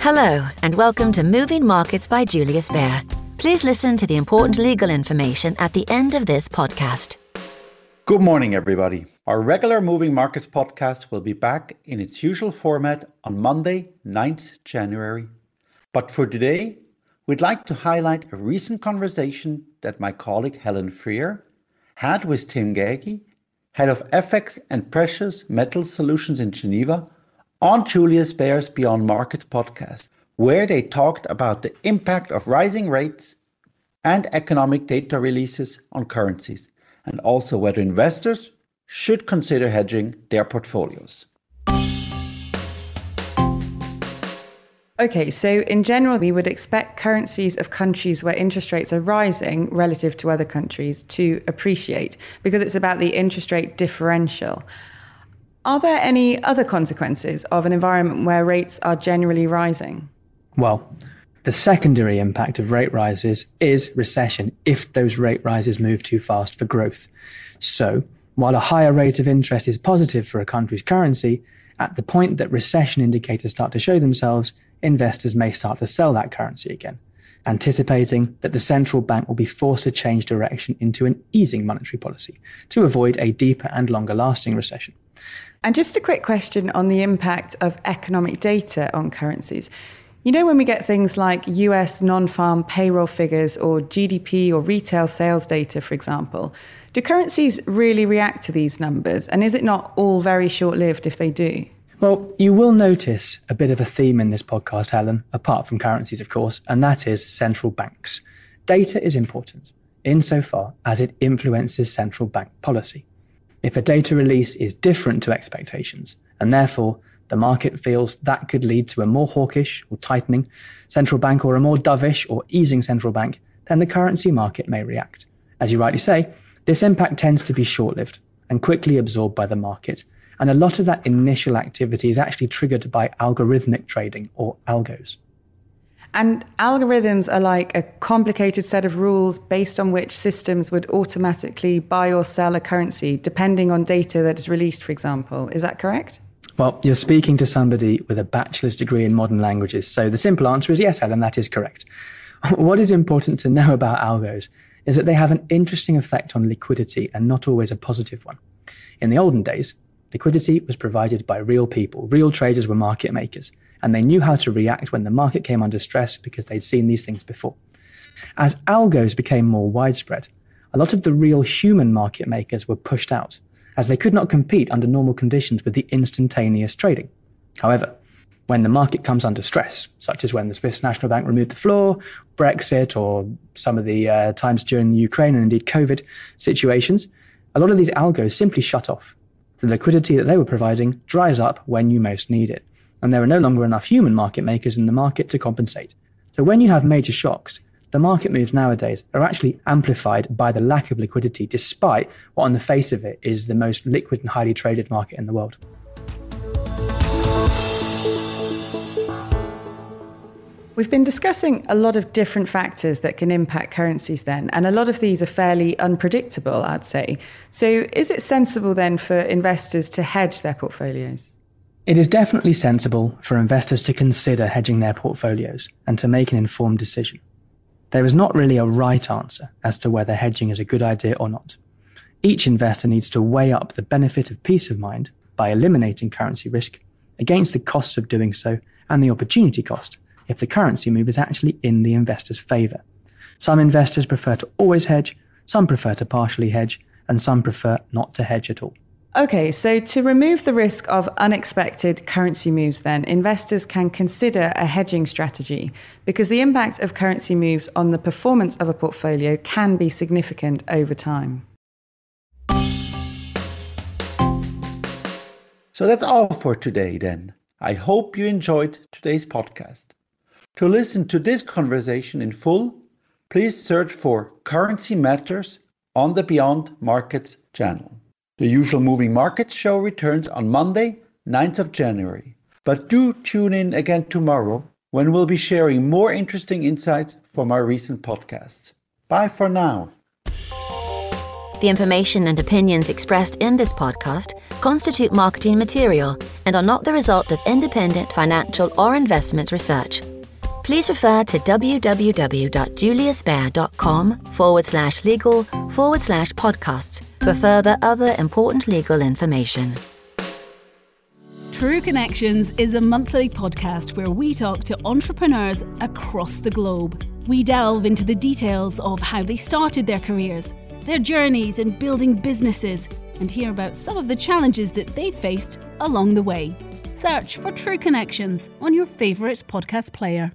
Hello, and welcome to Moving Markets by Julius Baer. Please listen to the important legal information at the end of this podcast. Good morning, everybody. Our regular Moving Markets podcast will be back in its usual format on Monday, 9th January. But for today, we'd like to highlight a recent conversation that my colleague Helen Freer had with Tim Gagie, head of FX and Precious Metal Solutions in Geneva, on Julius Baer's Beyond Markets podcast, where they talked about the impact of rising rates and economic data releases on currencies, and also whether investors should consider hedging their portfolios. Okay, so in general, we would expect currencies of countries where interest rates are rising relative to other countries to appreciate because it's about the interest rate differential. Are there any other consequences of an environment where rates are generally rising? Well, the secondary impact of rate rises is recession if those rate rises move too fast for growth. So, while a higher rate of interest is positive for a country's currency, at the point that recession indicators start to show themselves, investors may start to sell that currency again, anticipating that the central bank will be forced to change direction into an easing monetary policy to avoid a deeper and longer lasting recession. And just a quick question on the impact of economic data on currencies. You know, when we get things like US non farm payroll figures or GDP or retail sales data, for example, do currencies really react to these numbers? And is it not all very short lived if they do? Well, you will notice a bit of a theme in this podcast, Helen, apart from currencies, of course, and that is central banks. Data is important insofar as it influences central bank policy. If a data release is different to expectations, and therefore the market feels that could lead to a more hawkish or tightening central bank or a more dovish or easing central bank, then the currency market may react. As you rightly say, this impact tends to be short lived and quickly absorbed by the market and a lot of that initial activity is actually triggered by algorithmic trading or algos. And algorithms are like a complicated set of rules based on which systems would automatically buy or sell a currency depending on data that is released, for example. Is that correct? Well, you're speaking to somebody with a bachelor's degree in modern languages. So the simple answer is yes, Helen, that is correct. What is important to know about algos is that they have an interesting effect on liquidity and not always a positive one. In the olden days, Liquidity was provided by real people. Real traders were market makers, and they knew how to react when the market came under stress because they'd seen these things before. As algos became more widespread, a lot of the real human market makers were pushed out, as they could not compete under normal conditions with the instantaneous trading. However, when the market comes under stress, such as when the Swiss National Bank removed the floor, Brexit, or some of the uh, times during the Ukraine and indeed COVID situations, a lot of these algos simply shut off the liquidity that they were providing dries up when you most need it, and there are no longer enough human market makers in the market to compensate. So when you have major shocks, the market moves nowadays are actually amplified by the lack of liquidity, despite what on the face of it is the most liquid and highly traded market in the world. We've been discussing a lot of different factors that can impact currencies then, and a lot of these are fairly unpredictable, I'd say. So, is it sensible then for investors to hedge their portfolios? It is definitely sensible for investors to consider hedging their portfolios and to make an informed decision. There is not really a right answer as to whether hedging is a good idea or not. Each investor needs to weigh up the benefit of peace of mind by eliminating currency risk against the costs of doing so and the opportunity cost if the currency move is actually in the investor's favor. Some investors prefer to always hedge, some prefer to partially hedge, and some prefer not to hedge at all. Okay, so to remove the risk of unexpected currency moves, then investors can consider a hedging strategy because the impact of currency moves on the performance of a portfolio can be significant over time. So that's all for today, then. I hope you enjoyed today's podcast. To listen to this conversation in full, please search for Currency Matters on the Beyond Markets channel. The usual Moving Markets show returns on Monday, 9th of January. But do tune in again tomorrow when we'll be sharing more interesting insights from our recent podcasts. Bye for now. The information and opinions expressed in this podcast constitute marketing material and are not the result of independent financial or investment research. Please refer to www.juliusbaer.com forward slash legal forward slash podcasts for further other important legal information. True Connections is a monthly podcast where we talk to entrepreneurs across the globe. We delve into the details of how they started their careers, their journeys in building businesses, and hear about some of the challenges that they faced along the way. Search for True Connections on your favourite podcast player.